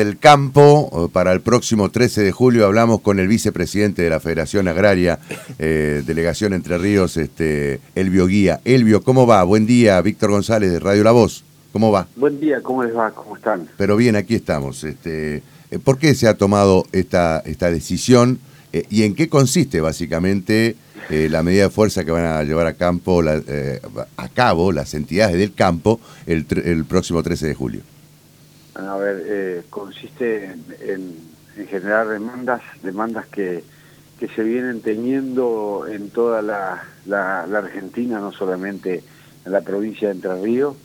El campo, para el próximo 13 de julio hablamos con el vicepresidente de la Federación Agraria, eh, Delegación Entre Ríos, este, Elvio Guía. Elvio, ¿cómo va? Buen día, Víctor González de Radio La Voz. ¿Cómo va? Buen día, ¿cómo les va? ¿Cómo están? Pero bien, aquí estamos. Este, eh, ¿Por qué se ha tomado esta, esta decisión eh, y en qué consiste básicamente la medida de fuerza que van a llevar a, campo, a cabo las entidades del campo el, el próximo 13 de julio? A ver, eh, consiste en, generar demandas, demandas que, que se vienen teniendo en toda la, la, Argentina, no solamente en la provincia de Entre Ríos,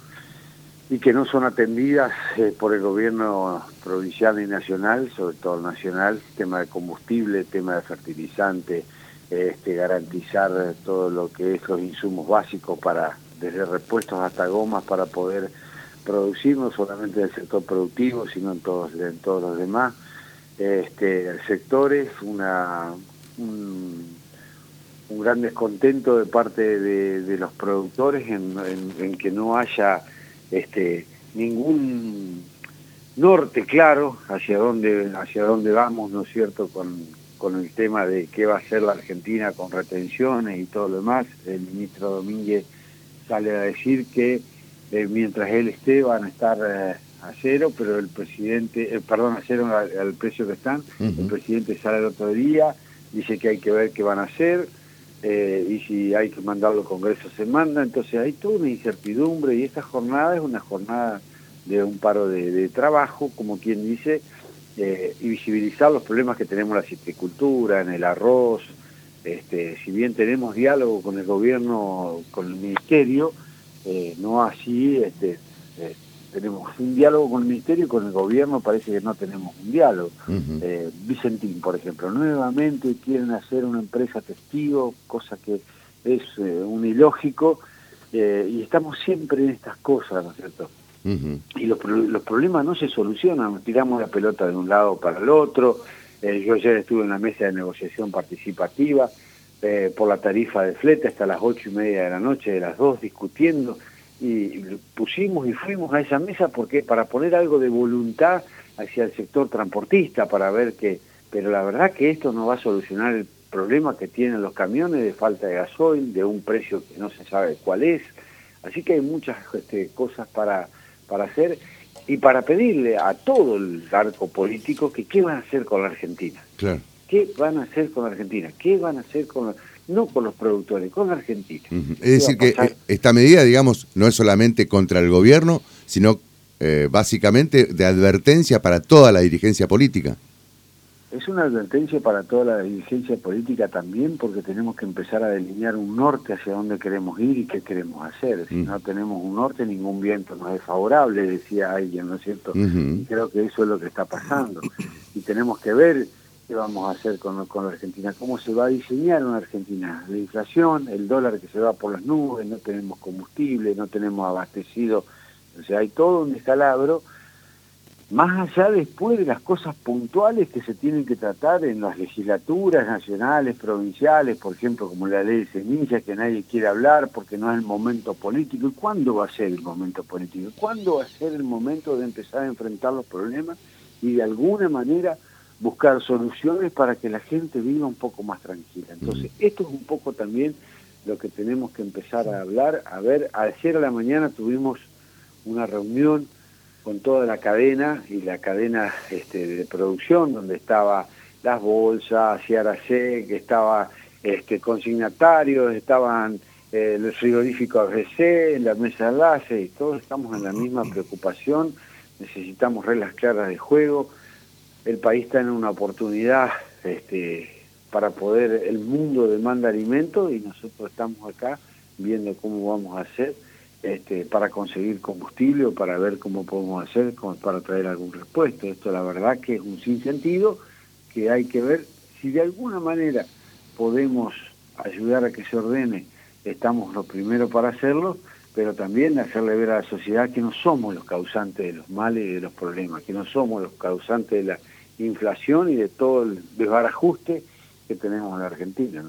y que no son atendidas eh, por el gobierno provincial y nacional, sobre todo nacional, tema de combustible, tema de fertilizante, este, garantizar todo lo que es los insumos básicos para, desde repuestos hasta gomas, para poder producir, no solamente en el sector productivo, sino en todos, en todos los demás este, sectores, una, un, gran descontento de parte de, los productores en, que no haya este, ningún norte claro hacia dónde, hacia dónde vamos, ¿no es cierto?, con, con el tema de qué va a hacer la Argentina con retenciones y todo lo demás. El ministro Domínguez sale a decir que eh, mientras él esté van a estar eh, a cero, pero el presidente, eh, perdón, a cero al, precio que están, el presidente sale el otro día, dice que hay que ver qué van a hacer, y si hay que mandarlo al Congreso se manda, entonces hay toda una incertidumbre y esta jornada es una jornada de un paro de, trabajo, como quien dice, y visibilizar los problemas que tenemos en la citricultura, en el arroz, este, si bien tenemos diálogo con el gobierno, con el ministerio, eh, no así, este, eh, tenemos un diálogo con el Ministerio y con el Gobierno parece que no tenemos un diálogo. Eh, Vicentín, por ejemplo, nuevamente quieren hacer una empresa testigo, cosa que es un ilógico, y estamos siempre en estas cosas, ¿no es cierto? Y los, los problemas no se solucionan, tiramos la pelota de un lado para el otro. yo ayer estuve en la mesa de negociación participativa, eh, por la tarifa de flete hasta las ocho y media de la noche, de las dos, discutiendo, y pusimos y fuimos a esa mesa porque para poner algo de voluntad hacia el sector transportista, para ver que, pero la verdad que esto no va a solucionar el problema que tienen los camiones de falta de gasoil, de un precio que no se sabe cuál es, así que hay muchas este, cosas para, para hacer y para pedirle a todo el arco político que qué van a hacer con la Argentina. Claro. ¿Qué van a hacer con Argentina? ¿Qué van a hacer con no con los productores, con Argentina? Es decir, que esta medida, digamos, no es solamente contra el gobierno, sino eh, básicamente de advertencia para toda la dirigencia política. Es una advertencia para toda la dirigencia política también porque tenemos que empezar a delinear un norte hacia dónde queremos ir y qué queremos hacer. Si no tenemos un norte, ningún viento nos es favorable, decía alguien, ¿no es cierto? Y creo que eso es lo que está pasando. Y tenemos que ver qué vamos a hacer con, con la Argentina, cómo se va a diseñar una Argentina. La inflación, el dólar que se va por las nubes, no tenemos combustible, no tenemos abastecido, o sea, hay todo un descalabro, más allá después de las cosas puntuales que se tienen que tratar en las legislaturas nacionales, provinciales, por ejemplo, como la ley de semillas, que nadie quiere hablar porque no es el momento político. ¿Y cuándo va a ser el momento político? ¿Cuándo va a ser el momento de empezar a enfrentar los problemas y de alguna manera buscar soluciones para que la gente viva un poco más tranquila. Entonces, esto es un poco también lo que tenemos que empezar a hablar. A ver, ayer a la mañana tuvimos una reunión con toda la cadena y la cadena este, de producción, donde estaba las bolsas, Ciara C, que estaba este, consignatarios, estaban eh, el frigorífico ABC, la mesa de enlace, y todos estamos en la misma preocupación, necesitamos reglas claras de juego, el país está en una oportunidad este, para poder, el mundo demanda alimentos y nosotros estamos acá viendo cómo vamos a hacer este, para conseguir combustible o para ver cómo podemos hacer para traer algún repuesto. Esto la verdad que es un sinsentido que hay que ver si de alguna manera podemos ayudar a que se ordene, estamos lo primero para hacerlo, pero también hacerle ver a la sociedad que no somos los causantes de los males y de los problemas, que no somos los causantes de la inflación y de todo el desbarajuste que tenemos en Argentina.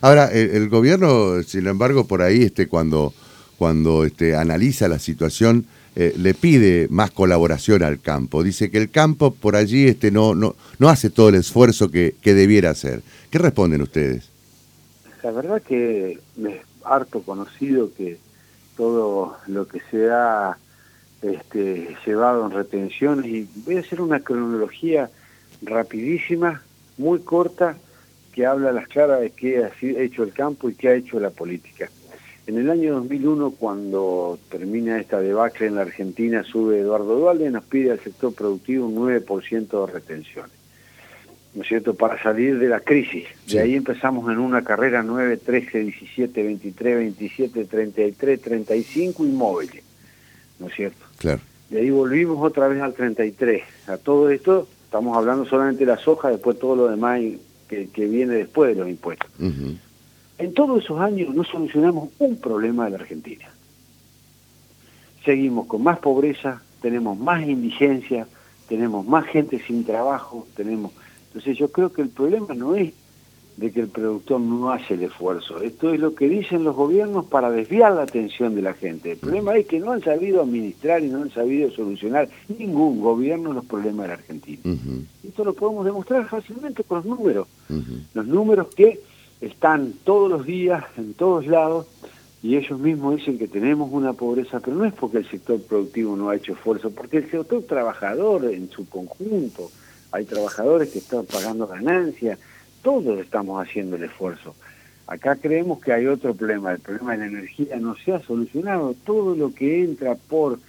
Ahora, el, gobierno, sin embargo, por ahí, este, cuando, cuando este, analiza la situación, eh, le pide más colaboración al campo. Dice que el campo por allí este, no, no, no hace todo el esfuerzo que, que debiera hacer. ¿Qué responden ustedes? La verdad que es harto conocido que todo lo que se ha este, llevado en retenciones, y voy a hacer una cronología rapidísima, muy corta, que habla a las claras de qué ha hecho el campo y qué ha hecho la política. En el año 2001, cuando termina esta debacle en la Argentina, sube Eduardo Dualde y nos pide al sector productivo un 9% de retenciones. ¿No es cierto? Para salir de la crisis. De ahí empezamos en una carrera 9, 13, 17, 23, 27, 33, 35 inmóviles. ¿No es cierto? Claro. De ahí volvimos otra vez al 33. A todo esto, estamos hablando solamente de la soja, después todo lo demás que, viene después de los impuestos. En todos esos años no solucionamos un problema de la Argentina. Seguimos con más pobreza, tenemos más indigencia, tenemos más gente sin trabajo, tenemos... Entonces yo creo que el problema no es de que el productor no hace el esfuerzo. Esto es lo que dicen los gobiernos para desviar la atención de la gente. El problema es que no han sabido administrar y no han sabido solucionar ningún gobierno los problemas de la Argentina. Esto lo podemos demostrar fácilmente con los números. Los números que están todos los días, en todos lados, y ellos mismos dicen que tenemos una pobreza, pero no es porque el sector productivo no ha hecho esfuerzo, porque el sector trabajador en su conjunto, hay trabajadores que están pagando ganancias, todos estamos haciendo el esfuerzo. Acá creemos que hay otro problema, el problema de la energía no se ha solucionado, todo lo que entra por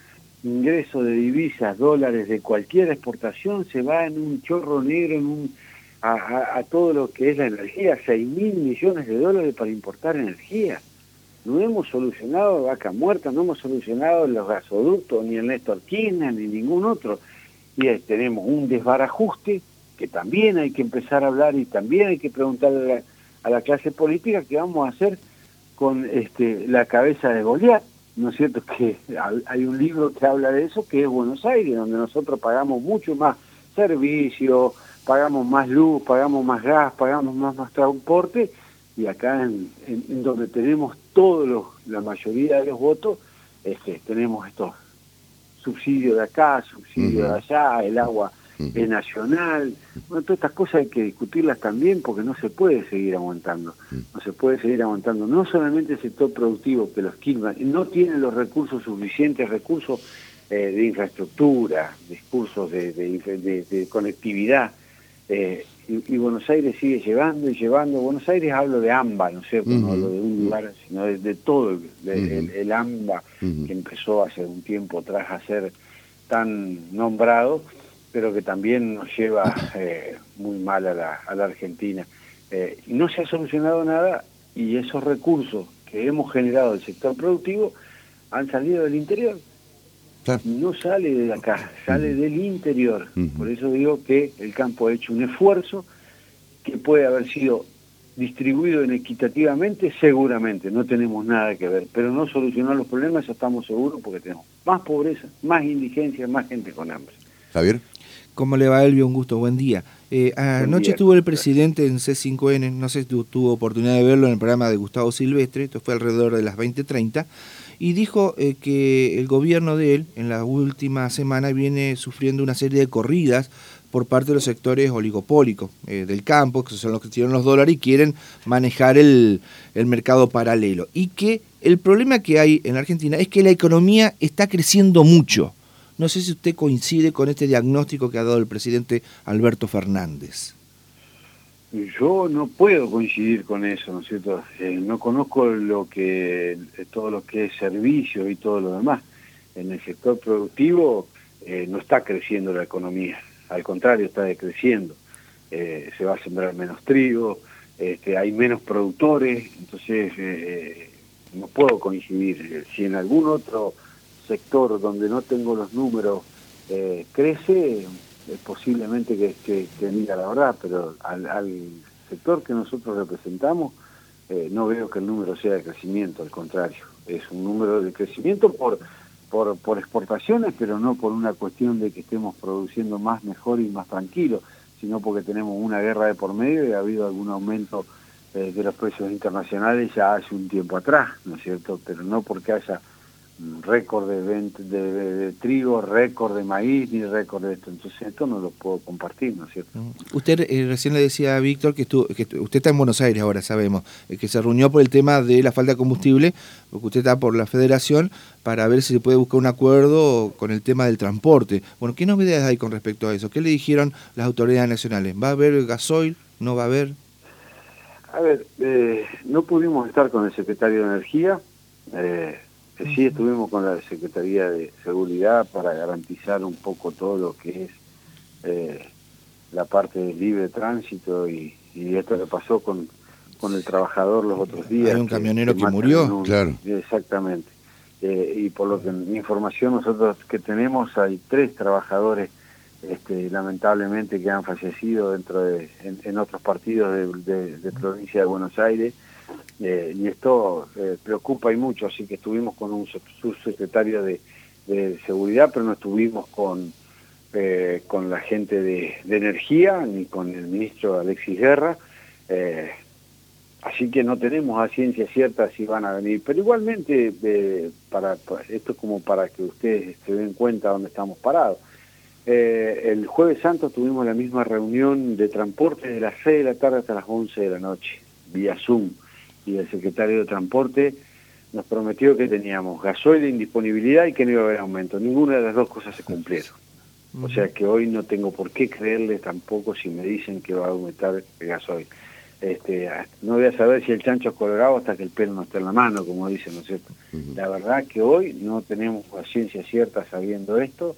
ingreso de divisas, dólares de cualquier exportación se va en un chorro negro, en un a, todo lo que es la energía, 6 mil millones de dólares para importar energía. No hemos solucionado vaca muerta, no hemos solucionado los gasoductos, ni el Néstor Kirchner, ni ningún otro. Y tenemos un desbarajuste que también hay que empezar a hablar y también hay que preguntarle a la, clase política qué vamos a hacer con este, la cabeza de Goliat. ¿No es cierto que hay un libro que habla de eso, que es Buenos Aires, donde nosotros pagamos mucho más servicio, pagamos más luz, pagamos más gas, pagamos más, más transporte, y acá en, donde tenemos todos los, la mayoría de los votos, este, tenemos estos subsidios de acá, subsidios de allá, el agua es nacional, bueno, todas estas cosas hay que discutirlas también porque no se puede seguir aguantando, no se puede seguir aguantando, no solamente el sector productivo que los Quilmes no tiene los recursos suficientes, recursos eh, de infraestructura, discursos de, de conectividad, eh, y, Buenos Aires sigue llevando y llevando. Buenos Aires hablo de AMBA, ¿no es cierto? No hablo de un lugar, sino de, todo el, AMBA que empezó hace un tiempo atrás a ser tan nombrado, pero que también nos lleva eh, muy mal a la, a la Argentina. Eh, no se ha solucionado nada y esos recursos que hemos generado del sector productivo han salido del interior no sale de acá, sale del interior. Por eso digo que el campo ha hecho un esfuerzo que puede haber sido distribuido inequitativamente, seguramente, no tenemos nada que ver, pero no solucionar los problemas, estamos seguros, porque tenemos más pobreza, más indigencia, más gente con hambre. Javier. ¿Cómo le va, Elvio? Un gusto, buen día. Eh, anoche estuvo el presidente en C5N, no sé si tuvo oportunidad de verlo en el programa de Gustavo Silvestre, esto fue alrededor de las 20.30, y dijo eh, que el gobierno de él en la última semana viene sufriendo una serie de corridas por parte de los sectores oligopólicos eh, del campo, que son los que tienen los dólares y quieren manejar el, el mercado paralelo. Y que el problema que hay en Argentina es que la economía está creciendo mucho. No sé si usted coincide con este diagnóstico que ha dado el presidente Alberto Fernández. Yo no puedo coincidir con eso, ¿no es cierto? Eh, no conozco lo que eh, todo lo que es servicio y todo lo demás. En el sector productivo eh, no está creciendo la economía, al contrario, está decreciendo. se va a sembrar menos trigo, este, hay menos productores, entonces no puedo coincidir. Si en algún otro sector donde no tengo los números crece, posiblemente que, que, que, diga la verdad, pero al, sector que nosotros representamos eh, no veo que el número sea de crecimiento, al contrario, es un número de crecimiento por, por, por exportaciones, pero no por una cuestión de que estemos produciendo más, mejor y más tranquilo, sino porque tenemos una guerra de por medio y ha habido algún aumento eh, de los precios internacionales ya hace un tiempo atrás, ¿no es cierto? Pero no porque haya récord de, de, trigo, récord de maíz, ni récord de esto. Entonces esto no lo puedo compartir, ¿no es cierto? Mm. Usted eh, recién le decía a Víctor que, estuvo, que usted está en Buenos Aires ahora, sabemos, eh, que se reunió por el tema de la falta de combustible, porque usted está por la federación, para ver si se puede buscar un acuerdo con el tema del transporte. Bueno, ¿qué novedades hay con respecto a eso? ¿Qué le dijeron las autoridades nacionales? ¿Va a haber gasoil? ¿No va a haber? A ver, eh, no pudimos estar con el secretario de Energía. Eh, sí estuvimos con la Secretaría de Seguridad para garantizar un poco todo lo que es eh, la parte del libre tránsito y, esto que pasó con, con el trabajador los otros días. Hay un camionero que, murió, claro. Exactamente. Eh, y por lo que información nosotros que tenemos hay tres trabajadores este, lamentablemente que han fallecido dentro de en, otros partidos de, de provincia de Buenos Aires eh, y esto eh, preocupa y mucho, así que estuvimos con un subsecretario de, seguridad, pero no estuvimos con, eh, con la gente de, energía ni con el ministro Alexis Guerra, así que no tenemos a ciencia cierta si van a venir, pero igualmente para, esto es como para que ustedes se den cuenta dónde estamos parados. el jueves santo tuvimos la misma reunión de transporte de las 6 de la tarde hasta las 11 de la noche, vía Zoom y el secretario de Transporte nos prometió que teníamos gasoil en disponibilidad y que no iba a haber aumento. Ninguna de las dos cosas se cumplieron. O sea que hoy no tengo por qué creerle tampoco si me dicen que va a aumentar el gasoil. Este, no voy a saber si el chancho es colorado hasta que el pelo no esté en la mano, como dicen, ¿no es cierto? La verdad que hoy no tenemos la ciencia cierta sabiendo esto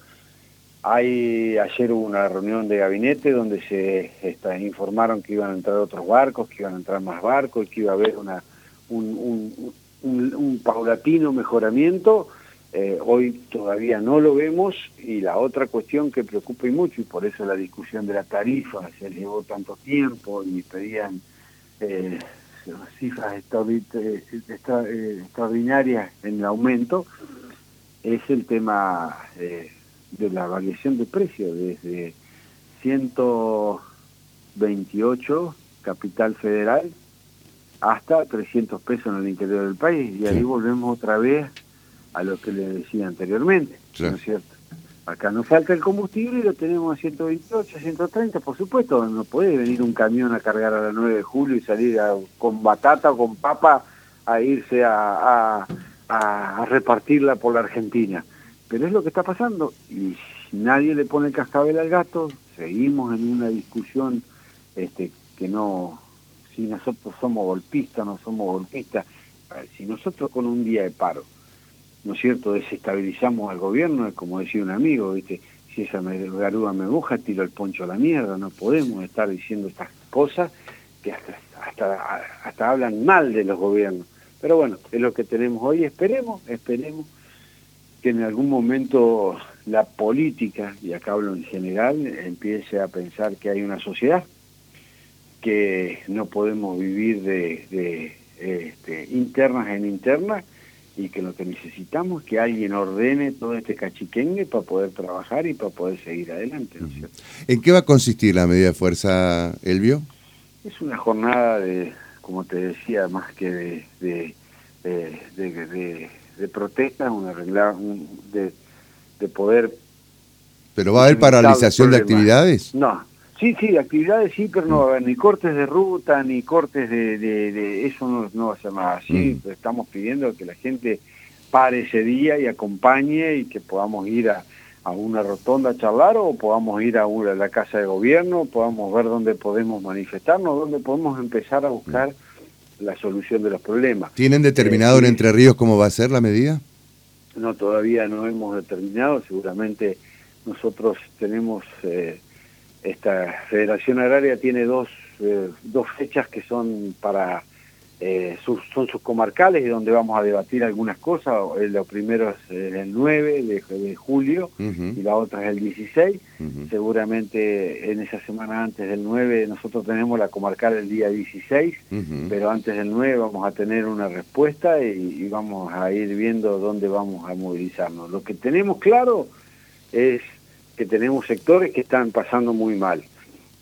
hay, ayer hubo una reunión de gabinete donde se informaron que iban a entrar otros barcos, que iban a entrar más barcos, que iba a haber una, un, paulatino mejoramiento. Eh, hoy todavía no lo vemos y la otra cuestión que preocupa y mucho, y por eso la discusión de la tarifa se llevó tanto tiempo y pedían eh, cifras eh, extraordinarias en el aumento, es el tema de la variación de precio desde 128 capital federal hasta 300 pesos en el interior del país y ahí volvemos otra vez a lo que le decía anteriormente, ¿no es cierto? Acá nos falta el combustible y lo tenemos a 128, 130, por supuesto, no puede venir un camión a cargar a las 9 de julio y salir con batata o con papa a irse a, a repartirla por la Argentina. Pero es lo que está pasando y nadie le pone el cascabel al gato, seguimos en una discusión este, que no, si nosotros somos golpistas, no somos golpistas, si nosotros con un día de paro, ¿no es cierto?, desestabilizamos al gobierno, es como decía un amigo, ¿viste? si esa garuda me buja, tiro el poncho a la mierda, no podemos estar diciendo estas cosas que hasta, hasta, hasta hablan mal de los gobiernos. Pero bueno, es lo que tenemos hoy, esperemos, esperemos que en algún momento la política, y acá hablo en general, empiece a pensar que hay una sociedad, que no podemos vivir de, este, internas en internas y que lo que necesitamos es que alguien ordene todo este cachiquengue para poder trabajar y para poder seguir adelante. ¿En qué va a consistir la medida de fuerza, Elvio? Es una jornada de, como te decía, más que de, de, de de protesta, una regla de, de poder... ¿Pero va a haber paralización de actividades? No, sí, sí, actividades sí, pero no va a haber ni cortes de ruta, ni cortes de... de, eso no, no, va a ser más así. Mm. Estamos pidiendo que la gente pare ese día y acompañe y que podamos ir a, a una rotonda a charlar o podamos ir a, una, a la casa de gobierno, podamos ver dónde podemos manifestarnos, dónde podemos empezar a buscar... Mm la solución de los problemas. ¿Tienen determinado en eh, Entre Ríos cómo va a ser la medida? No, todavía no hemos determinado. Seguramente nosotros tenemos, eh, esta Federación Agraria tiene dos, eh, dos fechas que son para eh, son sus comarcales y donde vamos a debatir algunas cosas. Lo primero es el 9 de, julio y la otra es el 16. Seguramente en esa semana antes del 9 nosotros tenemos la comarcal el día 16, pero antes del 9 vamos a tener una respuesta y, y vamos a ir viendo dónde vamos a movilizarnos. Lo que tenemos claro es que tenemos sectores que están pasando muy mal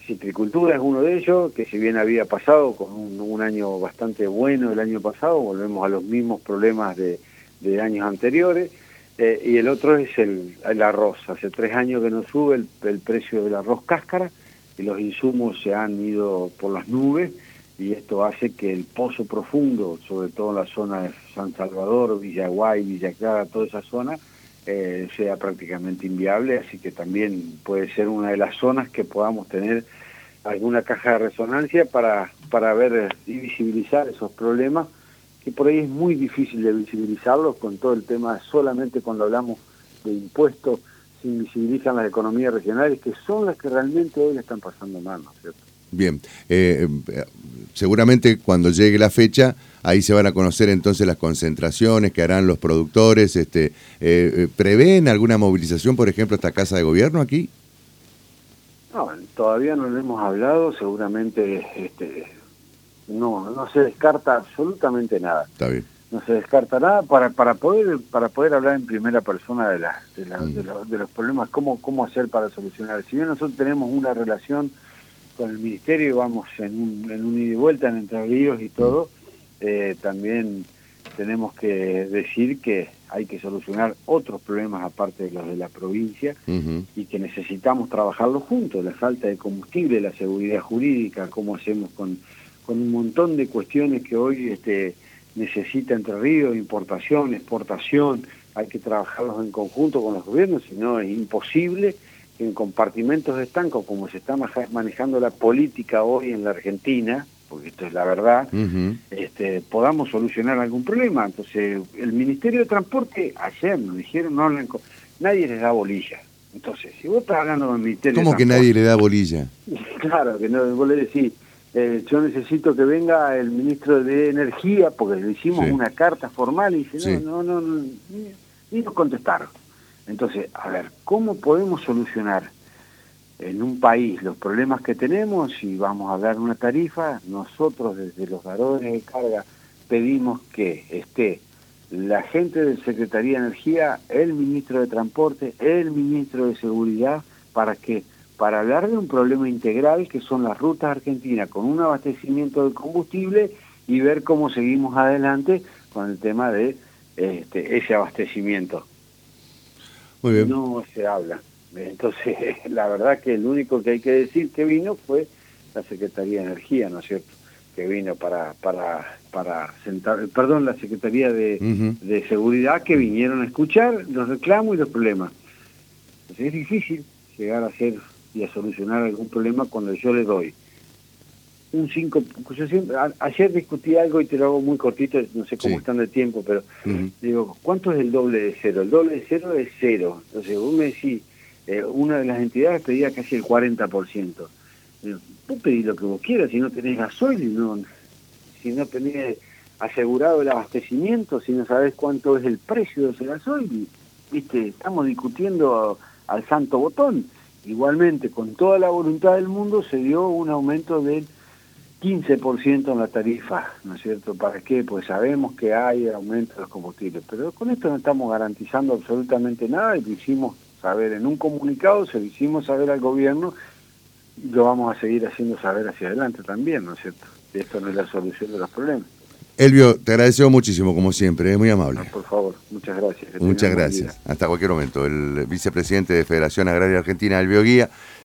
citricultura es uno de ellos, que si bien había pasado con un, año bastante bueno el año pasado, volvemos a los mismos problemas de, de años anteriores. Eh, y el otro es el, arroz. Hace tres años que no sube el, precio del arroz cáscara y los insumos se han ido por las nubes y esto hace que el pozo profundo, sobre todo en la zona de San Salvador, Villaguay, Villa Clara, toda esa zona, eh, sea prácticamente inviable, así que también puede ser una de las zonas que podamos tener alguna caja de resonancia para, para ver y visibilizar esos problemas que por ahí es muy difícil de visibilizarlos con todo el tema, solamente cuando hablamos de impuestos, se invisibilizan las economías regionales, que son las que realmente hoy le están pasando mal, ¿no es cierto? Bien, eh, seguramente cuando llegue la fecha, ahí se van a conocer entonces las concentraciones que harán los productores. Este, eh, eh, ¿Prevén alguna movilización, por ejemplo, esta Casa de Gobierno aquí? No, todavía no lo hemos hablado, seguramente este, no, no se descarta absolutamente nada. Está bien. No se descarta nada para, para, poder, para poder hablar en primera persona de, la, de, la, mm. de, los problemas, cómo, cómo hacer para solucionar. Si bien nosotros tenemos una relación con el Ministerio y vamos en un, en un ida y vuelta en Entre Ríos y todo, eh, también tenemos que decir que hay que solucionar otros problemas aparte de los de la provincia y que necesitamos trabajarlos juntos, la falta de combustible, la seguridad jurídica, cómo hacemos con con un montón de cuestiones que hoy este, necesita Entre Ríos, importación, exportación, hay que trabajarlos en conjunto con los gobiernos, si no es imposible en compartimentos de estanco, como se está manejando la política hoy en la Argentina, porque esto es la verdad, este, podamos solucionar algún problema. Entonces, el Ministerio de Transporte, ayer nos dijeron, no nadie les da bolilla. Entonces, si vos estás hablando del Ministerio ¿Cómo que nadie le da bolilla? Claro, que no, vos le decís, eh, yo necesito que venga el ministro de Energía, porque le hicimos una carta formal y dice, no, no, no, ni, nos contestaron. Entonces, a ver, ¿cómo podemos solucionar en un país los problemas que tenemos y vamos a dar una tarifa? Nosotros desde los varones de carga pedimos que esté la gente del Secretaría de Energía, el ministro de Transporte, el ministro de Seguridad, para que para hablar de un problema integral que son las rutas argentinas con un abastecimiento de combustible y ver cómo seguimos adelante con el tema de este, ese abastecimiento. Muy bien. No se habla. Entonces, la verdad que el único que hay que decir que vino fue la Secretaría de Energía, ¿no es cierto? Que vino para, para, para sentar, perdón, la Secretaría de, de Seguridad que vinieron a escuchar los reclamos y los problemas. Entonces es difícil llegar a ser y a solucionar algún problema cuando yo le doy un 5, yo siempre, ayer discutí algo y te lo hago muy cortito, no sé cómo están de tiempo, pero digo, ¿cuánto es el doble de cero? El doble de cero es cero. Entonces vos me decís, eh, una de las entidades pedía casi el 40%. Digo, vos pedís lo que vos quieras, si no tenés gasoil, no, si no tenés asegurado el abastecimiento, si no sabés cuánto es el precio de ese gasoil, viste, estamos discutiendo al santo botón. Igualmente, con toda la voluntad del mundo, se dio un aumento del 15% en la tarifa, ¿no es cierto? ¿Para qué? Pues sabemos que hay aumento de los combustibles, pero con esto no estamos garantizando absolutamente nada y lo hicimos saber en un comunicado, se lo hicimos saber al gobierno y lo vamos a seguir haciendo saber hacia adelante también, ¿no es cierto? Esto no es la solución de los problemas. Elvio, te agradezco muchísimo, como siempre, es muy amable. por favor, muchas gracias. Muchas gracias. Hasta cualquier momento. El vicepresidente de Federación Agraria Argentina, Elvio Guía.